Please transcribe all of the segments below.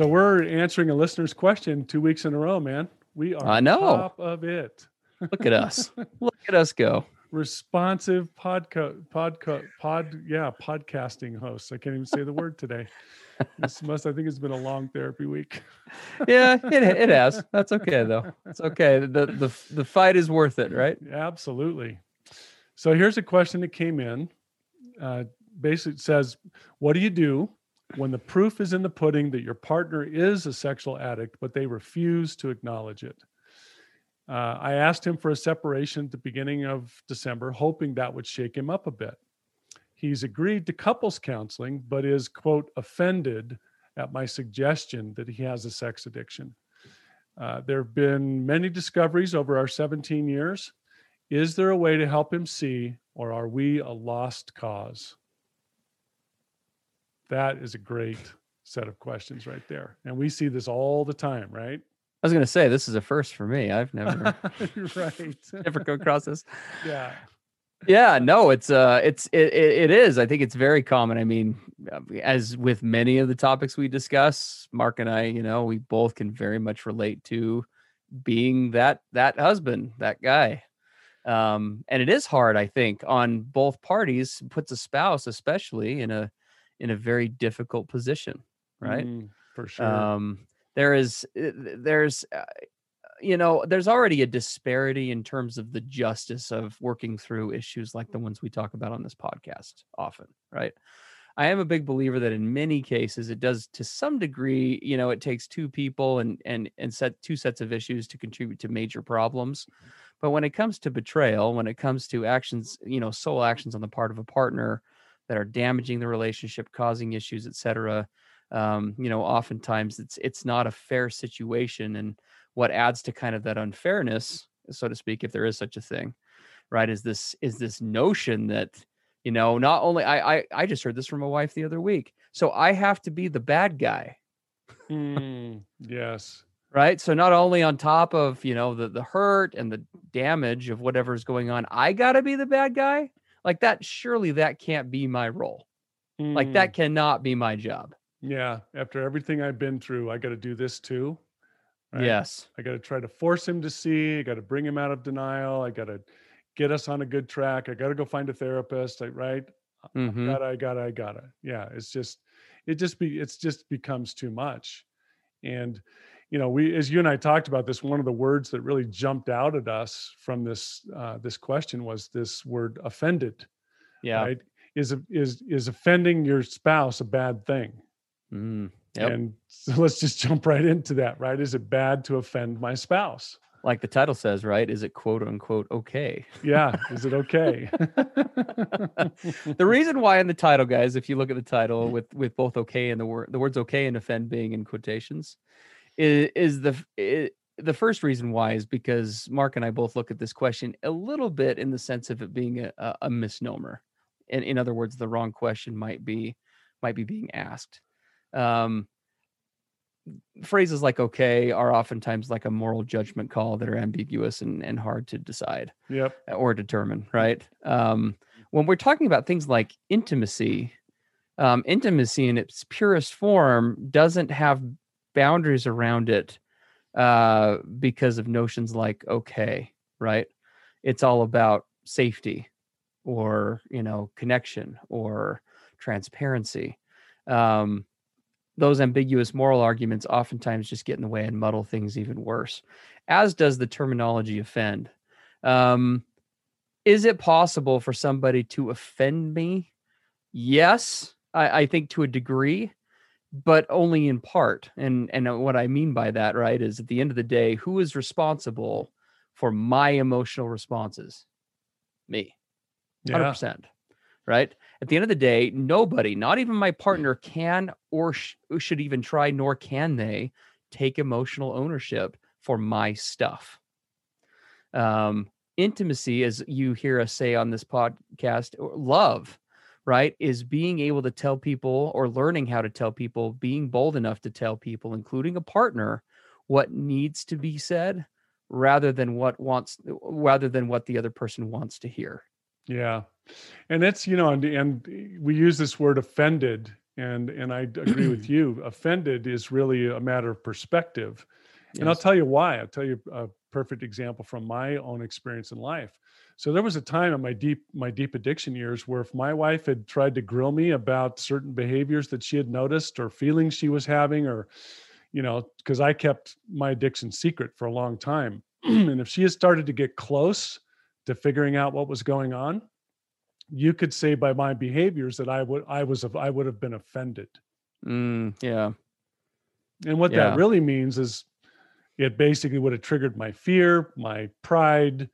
So we're answering a listener's question two weeks in a row, man. We are I know. top of it. Look at us. Look at us go. Responsive podco podco pod yeah, podcasting hosts. I can't even say the word today. This must I think it's been a long therapy week. Yeah, it, it has. That's okay though. It's okay. The the the fight is worth it, right? Absolutely. So here's a question that came in. Uh, basically it says, what do you do when the proof is in the pudding that your partner is a sexual addict, but they refuse to acknowledge it. Uh, I asked him for a separation at the beginning of December, hoping that would shake him up a bit. He's agreed to couples counseling, but is, quote, offended at my suggestion that he has a sex addiction. Uh, there have been many discoveries over our 17 years. Is there a way to help him see, or are we a lost cause? That is a great set of questions right there. And we see this all the time, right? I was going to say this is a first for me. I've never right. never come across this. Yeah. Yeah, no, it's uh it's it, it is. I think it's very common. I mean, uh, as with many of the topics we discuss, Mark and I, you know, we both can very much relate to being that that husband, that guy. Um and it is hard, I think, on both parties, puts a spouse especially in a in a very difficult position, right? Mm, for sure. Um, there is, uh, there's, uh, you know, there's already a disparity in terms of the justice of working through issues like the ones we talk about on this podcast often, right? I am a big believer that in many cases it does to some degree, you know, it takes two people and and and set two sets of issues to contribute to major problems. But when it comes to betrayal, when it comes to actions, you know, sole actions on the part of a partner, that are damaging the relationship, causing issues, etc. Um, you know, oftentimes it's it's not a fair situation, and what adds to kind of that unfairness, so to speak, if there is such a thing, right? Is this is this notion that you know not only I I, I just heard this from a wife the other week, so I have to be the bad guy. mm, yes. Right. So not only on top of you know the the hurt and the damage of whatever's going on, I got to be the bad guy like that surely that can't be my role mm. like that cannot be my job yeah after everything i've been through i got to do this too right? yes i got to try to force him to see i got to bring him out of denial i got to get us on a good track i got to go find a therapist right mm-hmm. i gotta i gotta i gotta yeah it's just it just be it's just becomes too much and you know we as you and i talked about this one of the words that really jumped out at us from this uh, this question was this word offended yeah right is is is offending your spouse a bad thing mm, yep. and so let's just jump right into that right is it bad to offend my spouse like the title says, right? Is it quote unquote okay? Yeah. Is it okay? the reason why in the title, guys, if you look at the title with with both okay and the word the words okay and offend being in quotations, is is the is, the first reason why is because Mark and I both look at this question a little bit in the sense of it being a, a misnomer. In, in other words, the wrong question might be might be being asked. Um, phrases like okay are oftentimes like a moral judgment call that are ambiguous and, and hard to decide yep or determine right um, when we're talking about things like intimacy um, intimacy in its purest form doesn't have boundaries around it uh, because of notions like okay right it's all about safety or you know connection or transparency um, those ambiguous moral arguments oftentimes just get in the way and muddle things even worse, as does the terminology offend. Um, is it possible for somebody to offend me? Yes, I, I think to a degree, but only in part. And and what I mean by that, right, is at the end of the day, who is responsible for my emotional responses? Me, hundred yeah. percent right? At the end of the day, nobody, not even my partner, can or sh- should even try, nor can they take emotional ownership for my stuff. Um, intimacy, as you hear us say on this podcast, love, right, is being able to tell people or learning how to tell people, being bold enough to tell people, including a partner, what needs to be said rather than what wants rather than what the other person wants to hear yeah. And it's, you know, and, and we use this word offended and and I agree with you. Offended is really a matter of perspective. Yes. And I'll tell you why. I'll tell you a perfect example from my own experience in life. So there was a time in my deep my deep addiction years where if my wife had tried to grill me about certain behaviors that she had noticed or feelings she was having or you know, because I kept my addiction secret for a long time. and if she had started to get close to figuring out what was going on, you could say by my behaviors that I would I was I would have been offended. Mm, yeah. And what yeah. that really means is it basically would have triggered my fear, my pride,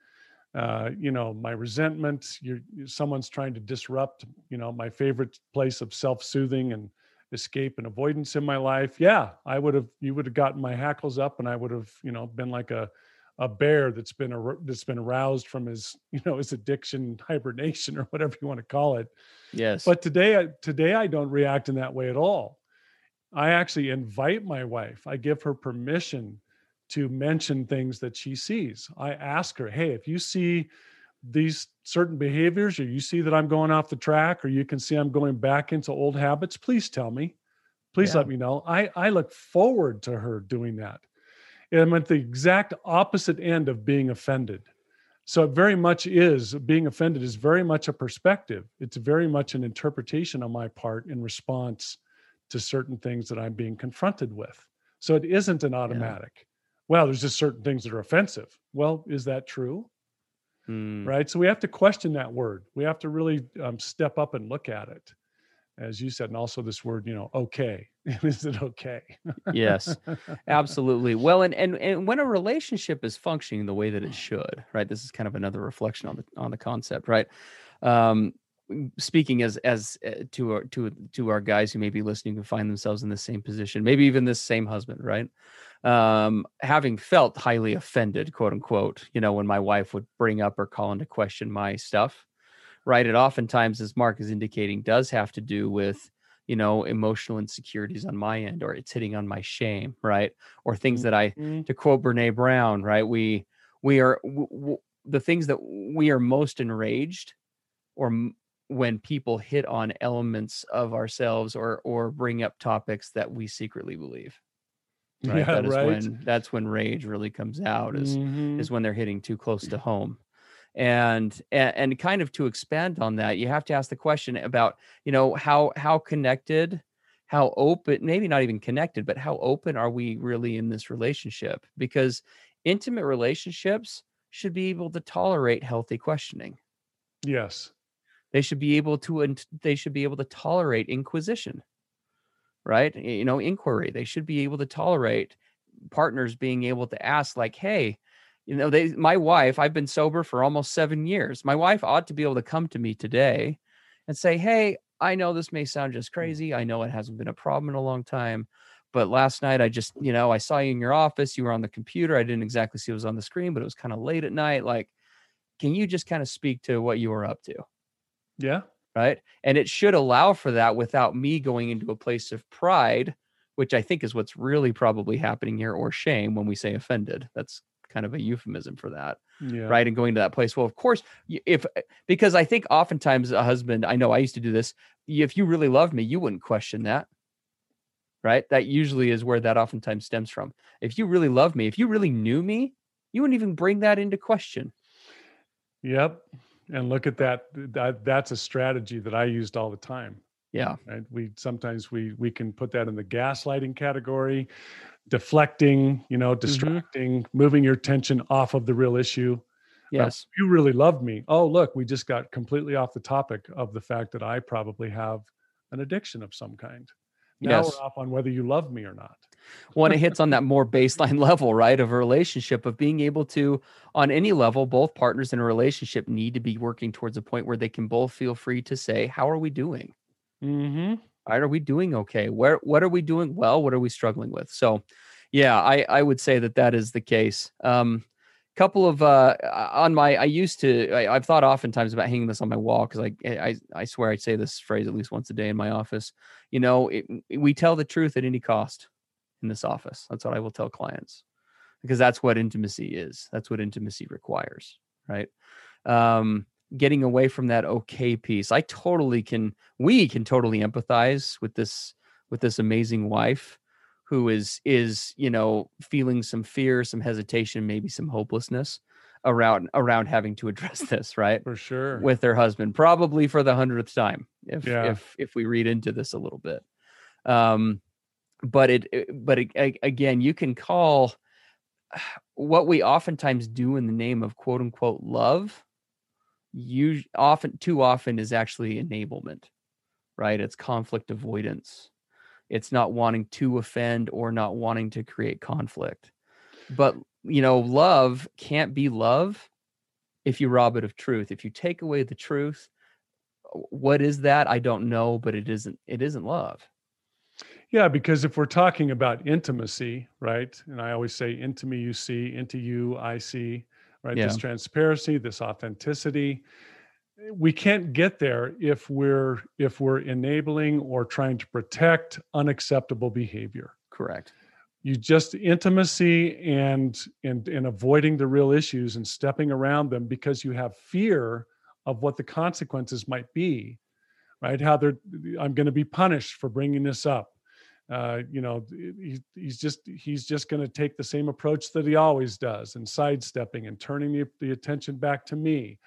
uh, you know, my resentment. You're someone's trying to disrupt, you know, my favorite place of self-soothing and escape and avoidance in my life. Yeah, I would have you would have gotten my hackles up and I would have, you know, been like a a bear that's been a, that's been aroused from his you know his addiction hibernation or whatever you want to call it yes but today today i don't react in that way at all i actually invite my wife i give her permission to mention things that she sees i ask her hey if you see these certain behaviors or you see that i'm going off the track or you can see i'm going back into old habits please tell me please yeah. let me know i i look forward to her doing that I'm at the exact opposite end of being offended. So it very much is being offended is very much a perspective. It's very much an interpretation on my part in response to certain things that I'm being confronted with. So it isn't an automatic. Well, there's just certain things that are offensive. Well, is that true? Mm. Right. So we have to question that word. We have to really um, step up and look at it as you said, and also this word, you know, okay. is it okay? yes, absolutely. Well, and, and and when a relationship is functioning the way that it should, right? This is kind of another reflection on the on the concept, right? Um, speaking as as uh, to our to to our guys who may be listening who find themselves in the same position, maybe even this same husband, right? Um, having felt highly offended, quote unquote, you know, when my wife would bring up or call into question my stuff right? It oftentimes, as Mark is indicating, does have to do with you know emotional insecurities on my end or it's hitting on my shame right or things that i mm-hmm. to quote brene brown right we we are w- w- the things that we are most enraged or m- when people hit on elements of ourselves or or bring up topics that we secretly believe right? Yeah, that is right. when that's when rage really comes out is mm-hmm. is when they're hitting too close to home. And, and and kind of to expand on that you have to ask the question about you know how how connected how open maybe not even connected but how open are we really in this relationship? Because intimate relationships should be able to tolerate healthy questioning. Yes. They should be able to and they should be able to tolerate inquisition right? You know inquiry they should be able to tolerate partners being able to ask like hey you know they my wife i've been sober for almost seven years. My wife ought to be able to come to me today and say hey i know this may sound just hmm. crazy. I know it hasn't been a problem in a long time but last night i just you know i saw you in your office. You were on the computer. I didn't exactly see what was on the screen but it was kind of late at night like can you just kind of speak to what you were up to? Yeah. Right? And it should allow for that without me going into a place of pride which i think is what's really probably happening here or shame when we say offended. That's kind of a euphemism for that Yeah. right? And going to that place. Well of course if eh, because i think oftentimes a husband i know i used to do this if you really loved me you wouldn't question that right? That usually is where that oftentimes stems from. If you really loved me if you really knew me you wouldn't even bring that into question. Yep. And look at that. That that's a strategy that I used all the time. yeah Right. We sometimes we we can put that in the gaslighting category, deflecting, you know, distracting, moving your attention off of the real issue. Uh, yes you really loved me. Oh, look, we just got completely off the topic of the fact that I probably have an addiction of some kind. Now Yes. we're off on whether you love me or not. When it hits on that more baseline level, right, of a relationship, of being able to, on any level, both partners in a relationship need to be working towards a point where they can both feel free to say, How are we doing? Mm-hmm. Right? Are we doing okay? Where, what are we doing well? What are we struggling with? So, yeah, I, I would say that that is the case. Um, couple of uh on my i used to I, i've thought oftentimes about hanging this on my wall because I, I i swear i say this phrase at least once a day in my office you know it, we tell the truth at any cost in this office. That's what i will tell clients because that's what intimacy is. That's what intimacy requires right? Um getting away from that okay piece. I totally can we can totally empathize with this with this amazing wife who is is you know feeling some fear some hesitation maybe some hopelessness around around having to address this right? For sure. with their husband probably for the hundredth time if Yeah. if if we read into this a little bit. Um but it, it- but again you can call what we oftentimes do in the name of quote unquote love you often too often is actually enablement right? It's conflict avoidance. It's not wanting to offend or not wanting to create conflict. But you know love can't be love if you rob it of truth. If you take away the truth what is that? I don't know but it isn't it isn't love Yeah, because if we're talking about intimacy, right? And I always say, into me you see, into you I see, right? This transparency, this authenticity. We can't get there if we're if we're enabling or trying to protect unacceptable behavior. correct You just intimacy and and and avoiding the real issues and stepping around them because you have fear of what the consequences might be, right? How they're I'm going to be punished for bringing this up uh, you know, he, he's just he's just going to take the same approach that he always does and sidestepping and turning the, the attention back to me.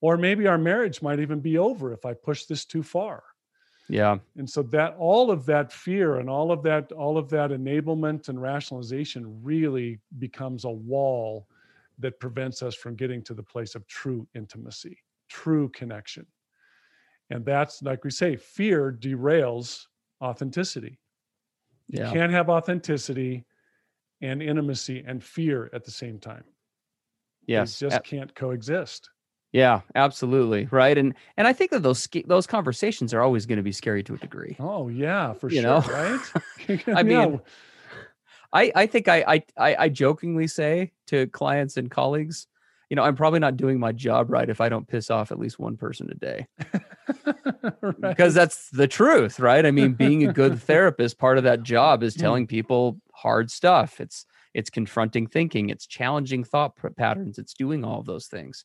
Or maybe our marriage might even be over if I push this too far. yeah And so that all of that fear and all of that all of that enablement and rationalization really becomes a wall that prevents us from getting to the place of true intimacy, true connection. And that's like we say, fear derails authenticity. You yeah can't have authenticity and intimacy and fear at the same time. yes They just can't coexist. yeah absolutely right and and i think that those those conversations are always going to be scary to a degree Oh yeah, for You sure, know? right? I Yeah, mean, I I think I I I jokingly say to clients and colleagues, you know, I'm probably not doing my job right if I don't piss off at least one person a day right. because that's the truth, right? I mean, being a good therapist, part of that job is Mm. telling people hard stuff. It's it's confronting thinking, it's challenging thought patterns, it's doing all of those things.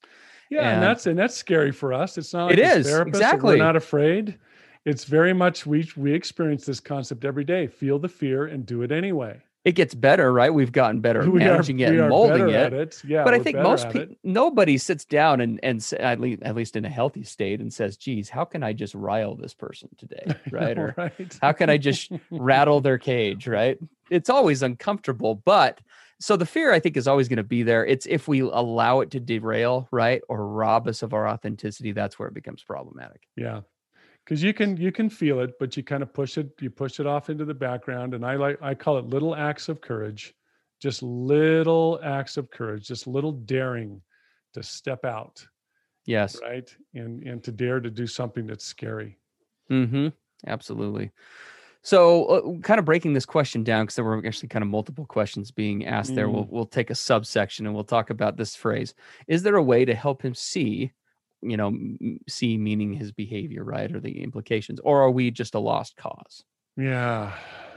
yeah, and, and- that's and that's scary for us. It's not like It is, exactly. We're not afraid. It's very much we we experience this concept every day. Feel the fear and do it anyway. It gets better, right? We've gotten better at We are, managing it and molding it. it. Yeah, but I think most people, nobody sits down and and at least at least in a healthy state and says, "Geez, how can I just rile this person today?" Right? Or right. how can I just rattle their cage? Right? It's always uncomfortable, but so the fear I think is always going to be there. It's if we allow it to derail, right, or rob us of our authenticity, that's where it becomes problematic. Yeah. Cause you can you can feel it, but you kind of push it, you push it off into the background. And I like I call it little acts of courage, just little acts of courage, just little daring to step out, Yes. right? And and to dare to do something that's scary. Mm-hmm. Absolutely. So, uh, kind of breaking this question down because there were actually kind of multiple questions being asked there. We'll Mm. we'll take a subsection and we'll talk about this phrase. Is there a way to help him see, you know, see meaning his behavior, right, or the implications, or are we just a lost cause, Yeah.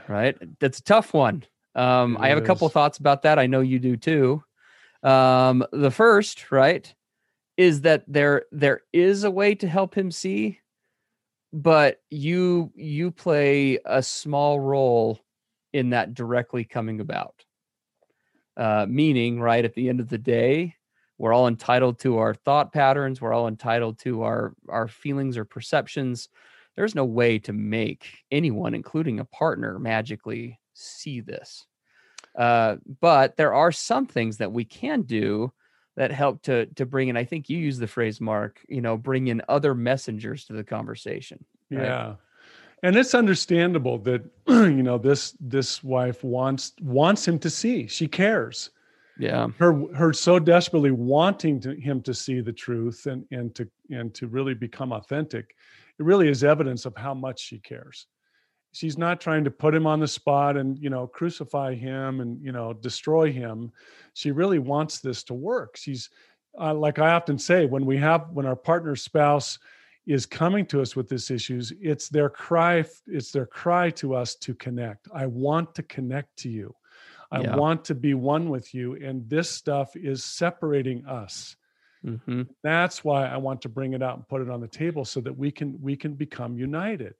right? That's a tough one. Um, It I have a couple is. thoughts about that. I know you do too. Um, the first, right, is that there there is a way to help him see, but you you play a small role in that directly coming about. Uh, meaning, right at the end of the day, we're all entitled to our thought patterns. We're all entitled to our our feelings or perceptions. There's no way to make anyone, including a partner, magically see this. Uh, but there are some things that we can do that help to to bring in. I think you use the phrase, Mark. You know, bring in other messengers to the conversation. right? Yeah. And it's understandable that you know this this wife wants wants him to see. She cares. Yeah. Her her so desperately wanting to, him to see the truth and and to and to really become authentic. It really is evidence of how much she cares. She's not trying to put him on the spot and you know crucify him and you know destroy him. She really wants this to work. She's uh, like I often say when we have when our partner spouse is coming to us with these issues it's their cry it's their cry to us to connect i want to connect to you i Yeah. want to be one with you and this stuff is separating us hmm that's why i want to bring it out and put it on the table so that we can we can become united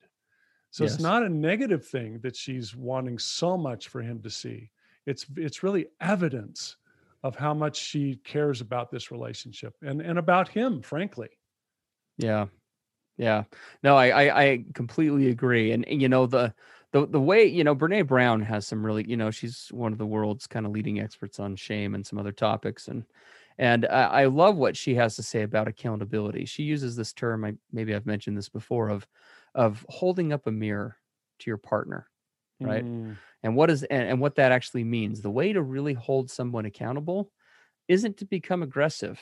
so Yes. it's not a negative thing that she's wanting so much for him to see it's it's really evidence of how much she cares about this relationship and and about him frankly Yeah. Yeah. No, I, I I completely agree. And, and, you know, the the the way, you know, Brene Brown has some really, you know, she's one of the world's kind of leading experts on shame and some other topics. And and I, I love what she has to say about accountability. She uses this term, I maybe I've mentioned this before, of of holding up a mirror to your partner. Right. Mm, And what is and, and what that actually means. The way to really hold someone accountable isn't to become aggressive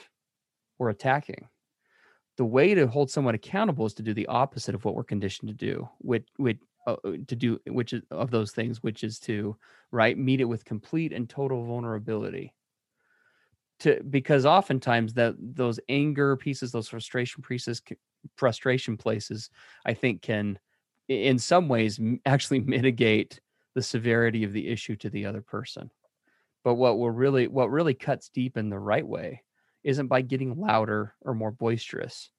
or attacking the way to hold someone accountable is to do the opposite of what we're conditioned to do which which uh, uh, to do which is of those things which is to right meet it with complete and total vulnerability to because oftentimes that those anger pieces those frustration pieces frustration places i think can in some ways actually mitigate the severity of the issue to the other person but what will really what really cuts deep in the right way isn't by getting louder or more boisterous.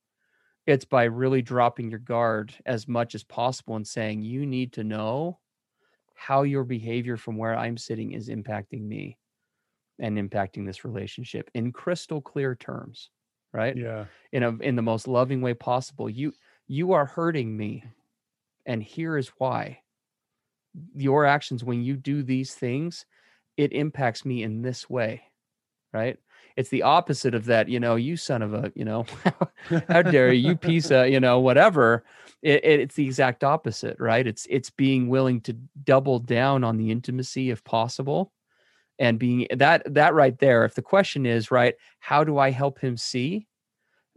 It's by really dropping your guard as much as possible and saying, you need to know how your behavior from where I'm sitting is impacting me and impacting this relationship in crystal clear terms, right? yeah In a in the most loving way possible. You you are hurting me. And here is why. Your actions when you do these things, it impacts me in this way, right? It's the opposite of that, you know, you son of a, you know, how dare you, you piece of, you know, whatever. It, it, it's the exact opposite, right? It's it's being willing to double down on the intimacy if possible, and being that that right there. If the question is right, how do I help him see?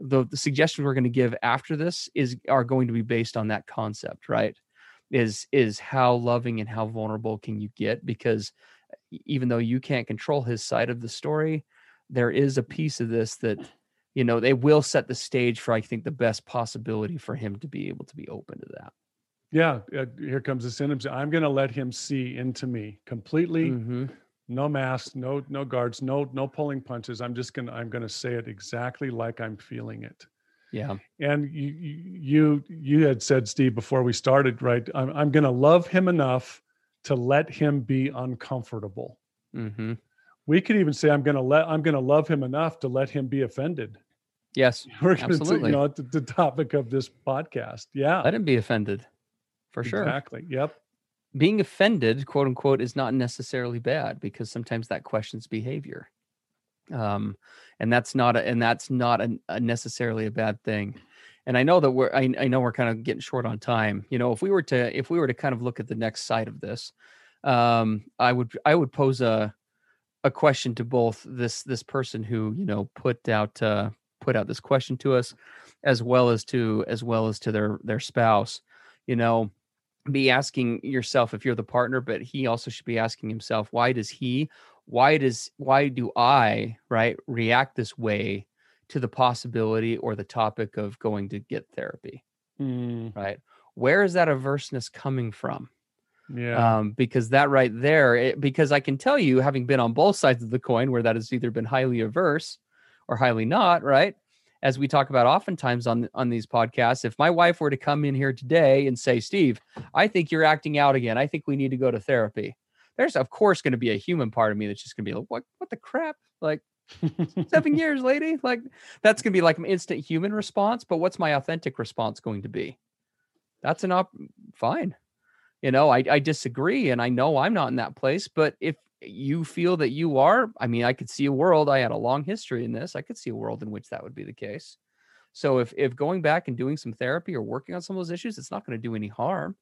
The, the suggestions we're going to give after this is are going to be based on that concept, right? Is is how loving and how vulnerable can you get? Because even though you can't control his side of the story, there is a piece of this that you know they will set the stage for i think the best possibility for him to be able to be open to that Yeah, uh, here comes the sentence. I'm going to let him see into me completely. Mhm. No mask, no no guards, no no pulling punches. I'm just gonna I'm gonna say it exactly like I'm feeling it. yeah And you you you had said Steve before we started, right? I'm I'm going to love him enough to let him be uncomfortable. hmm We could even say I'm going to let I'm going to love him enough to let him be offended. yes We're going to Absolutely. you know the, the topic of this podcast. Yeah. let him be offended for sure Exactly. Yep. being offended quote unquote is not necessarily bad because sometimes that questions behavior um and that's not a, and that's not a, a necessarily a bad thing and i know that we're I, I know we're kind of getting short on time you know if we were to if we were to kind of look at the next side of this um i would i would pose a a question to both this this person who you know put out uh, put out this question to us, as well as to as well as to their their spouse. You know, be asking yourself if you're the partner, but he also should be asking himself, why does he, why does, why do I, right, react this way to the possibility or the topic of going to get therapy, Mm, right? Where is that averseness coming from? Yeah. Um, because that right there, it, because I can tell you, having been on both sides of the coin, where that has either been highly averse or highly not, right? As we talk about oftentimes on on these podcasts, if my wife were to come in here today and say, "Steve, I think you're acting out again. I think we need to go to therapy," there's of course going to be a human part of me that's just going to be like, "What? What the crap?" Like seven years, lady. Like that's going to be like an instant human response. But what's my authentic response going to be? That's an op. Fine you know I, I disagree and i know i'm not in that place but if you feel that you are i mean i could see a world i had a long history in this i could see a world in which that would be the case. So if if going back and doing some therapy or working on some of those issues it's not going to do any harm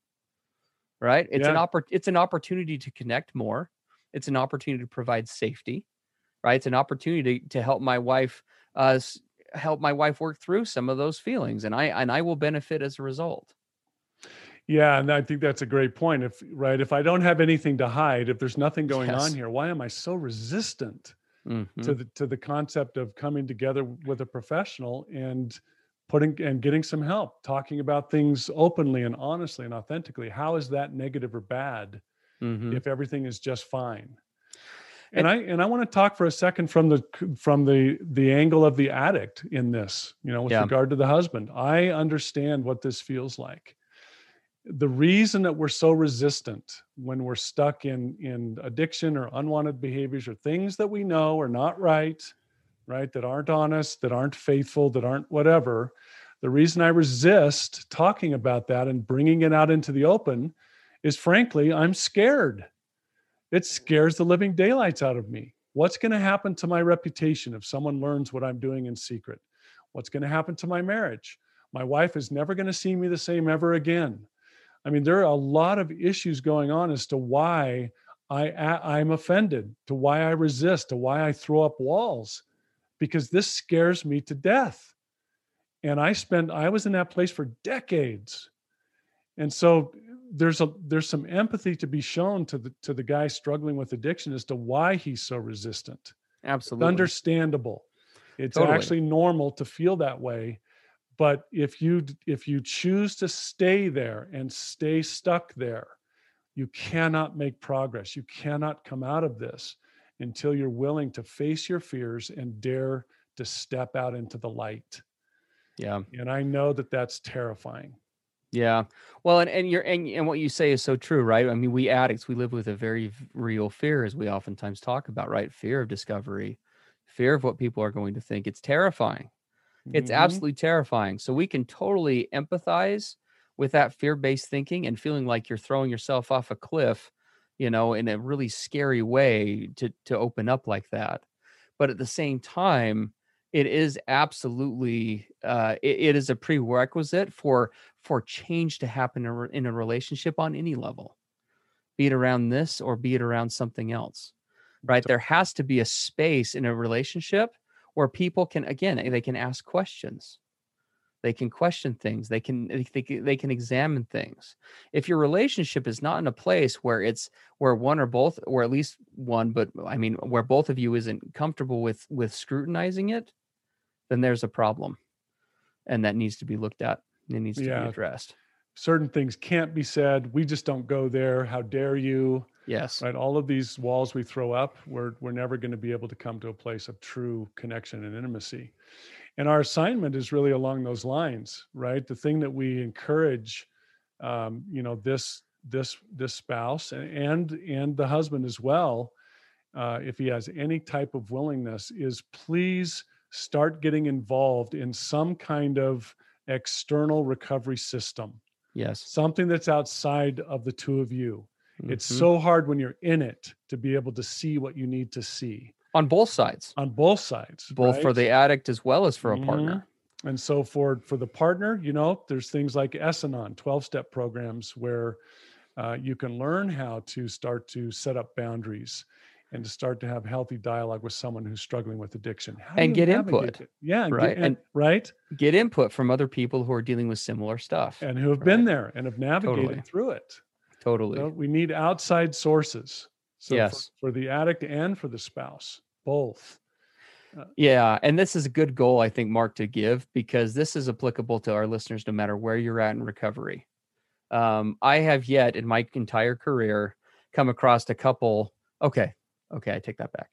right? It's an Yeah. oppor- it's an opportunity to connect more. It's an opportunity to provide safety right? It's an opportunity to help my wife uh help my wife work through some of those feelings and i and i will benefit as a result Yeah, and I think that's a great point. If right, if I don't have anything to hide, if there's nothing going Yes. on here, why am I so resistant Mhm. to the to the concept of coming together with a professional and putting and getting some help, talking about things openly and honestly and authentically? How is that negative or bad Mhm. if everything is just fine? And I and I want to talk for a second from the from the the angle of the addict in this, you know, with Yeah. regard to the husband. I understand what this feels like the reason that we're so resistant when we're stuck in in addiction or unwanted behaviors or things that we know are not right right that aren't honest that aren't faithful that aren't whatever the reason i resist talking about that and bringing it out into the open is frankly i'm scared. It scares the living daylights out of me. What's going to happen to my reputation if someone learns what i'm doing in secret? What's going to happen to my marriage? My wife is never going to see me the same ever again I mean, there are a lot of issues going on as to why I I'm offended, to why I resist, to why I throw up walls, because this scares me to death. And I spent I was in that place for decades, and so there's a there's some empathy to be shown to the to the guy struggling with addiction as to why he's so resistant. It's absolutely understandable. It's Totally. actually normal to feel that way but if you if you choose to stay there and stay stuck there you cannot make progress you cannot come out of this until you're willing to face your fears and dare to step out into the light yeah and i know that that's terrifying Yeah. Well, and, and you're and, and what you say is so true, right? I mean, we addicts, we live with a very real fear, as we oftentimes talk about, right? Fear of discovery, fear of what people are going to think. It's terrifying. It's Mhm. absolutely terrifying. So we can totally empathize with that fear-based thinking and feeling like you're throwing yourself off a cliff, you know, in a really scary way to to open up like that. But at the same time, it is absolutely uh, it, it is a prerequisite for for change to happen in a, in a relationship on any level, be it around this or be it around something else, right? There has to be a space in a relationship where people can again eh, they can ask questions. They can question things they can they, they can- can examine things. If your relationship is not in a place where it's where one or both or at least one but i mean where both of you isn't comfortable with with scrutinizing it then there's a problem. And that needs to be looked at it needs to Yeah. be addressed. Certain things can't be said we just don't go there how dare you yes. right? All of these walls we throw up we're we're never going to be able to come to a place of true connection and intimacy. And our assignment is really along those lines right? The thing that we encourage um, you know this this this spouse a- and and the husband as well uh, if he has any type of willingness is please start getting involved in some kind of external recovery system. Yes. Something that's outside of the two of you it's Mhm. so hard when you're in it to be able to see what you need to see on both sides on both sides both for the addict as well as for a Mhm. partner and so for for the partner you know there's things like S-Anon 12 step programs where uh, you can learn how to start to set up boundaries and to start to have healthy dialogue with someone who's struggling with addiction How And get input, it? yeah and right? get, and, And- right Get input from other people who are dealing with similar stuff. and who have been there and have navigated Totally. through it totally. So we need outside sources so Yes. for, the addict and for the spouse both Yeah, and this is a good goal I think Mark to give because this is applicable to our listeners no matter where you're at in recovery. Um, I have yet in my entire career come across a couple. Okay, okay, I take that back.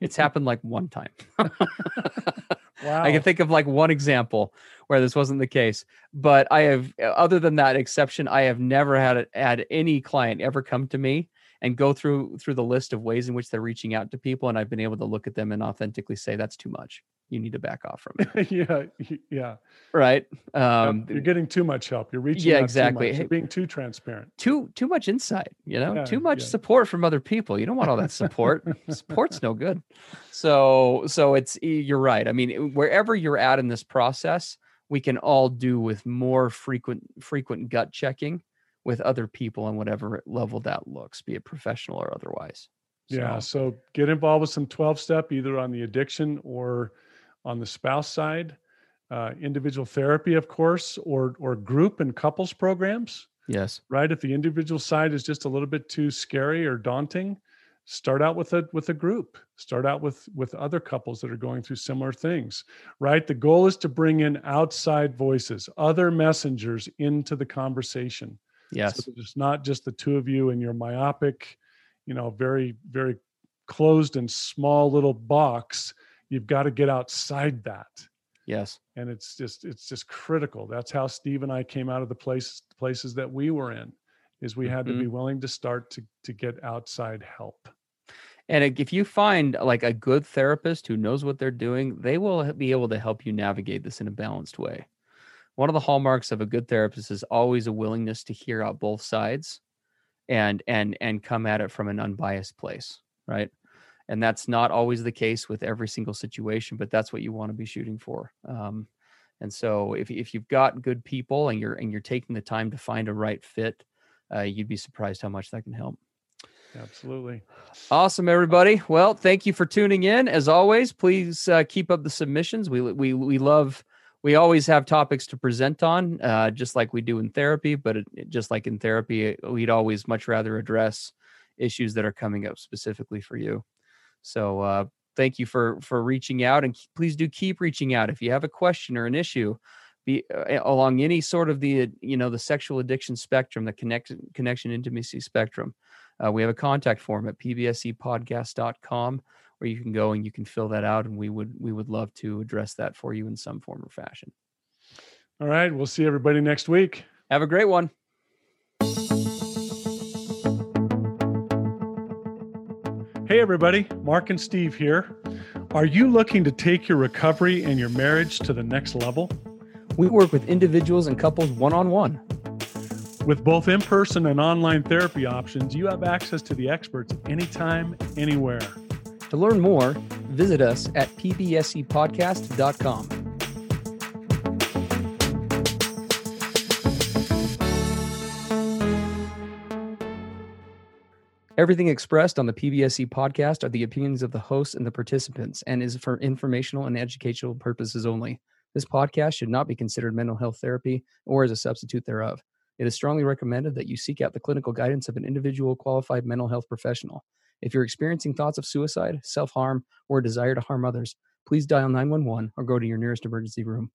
It's happened like one time. wow I can think of like one example where this wasn't the case, but I have, uh, other than that exception, I have never had it, had any client ever come to me and go through through the list of ways in which they're reaching out to people, and I've been able to look at them and authentically say that's too much. You need to back off from it, yeah yeah right? Um, you're getting too much help you're reaching yeah, out too exactly. much. You're being too transparent too too much insight you know Yeah, too much yeah. support from other people you don't want all that support support's no good so so it's you're right i mean wherever you're at in this process we can all do with more frequent frequent gut checking with other people on whatever level that looks be it professional or otherwise Yeah. So, So get involved with some 12 step, either on the addiction or on the spouse side, uh, individual therapy, of course, or, or group and couples programs, yes right? If the individual side is just a little bit too scary or daunting, start out with a, with a group, start out with, with other couples that are going through similar things, right? The goal is to bring in outside voices, other messengers into the conversation. yes So it's not just the two of you in your myopic, you know, very, very closed and small little box. You've got to get outside that. yes And it's just, it's just critical. That's how Steve and I came out of the place places that we were in, is we had to be mm-hmm. willing to start to to get outside help. And if if you find like a good therapist who knows what they're doing, they will be able to help you navigate this in a balanced way. One of the hallmarks of a good therapist is always a willingness to hear out both sides and and and come at it from an unbiased place, right? And that's not always the case with every single situation, but that's what you want to be shooting for. Um, and so if if you've got good people and you're and you're taking the time to find a right fit, uh, you'd be surprised how much that can help. Absolutely. Awesome, everybody. Well, thank you for tuning in. As always, please uh, keep up the submissions. We we we love. We always have topics to present on, uh, just like we do in therapy. But it, it- just like in therapy, we'd always much rather address issues that are coming up specifically for you. So, uh, thank you for for reaching out, and please do keep reaching out if you have a question or an issue. Be uh, along any sort of the you know the sexual addiction spectrum, the connection connection intimacy spectrum. Uh, we have a contact form at pbsepodcast.com where you can go and you can fill that out, and we would we would love to address that for you in some form or fashion. All right. We'll see everybody next week. Have a great one. Hey, everybody. Mark and Steve here. Are you looking to take your recovery and your marriage to the next level? We work with individuals and couples one on one. With both in person and online therapy options, you have access to the experts anytime, anywhere. To learn more, visit us at pbsepodcast.com. Everything expressed on the PBSE podcast are the opinions of the hosts and the participants and is for informational and educational purposes only. This podcast should not be considered mental health therapy or as a substitute thereof. It is strongly recommended that you seek out the clinical guidance of an individual qualified mental health professional. If you're experiencing thoughts of suicide, self harm, or a desire to harm others, please dial 911 or go to your nearest emergency room.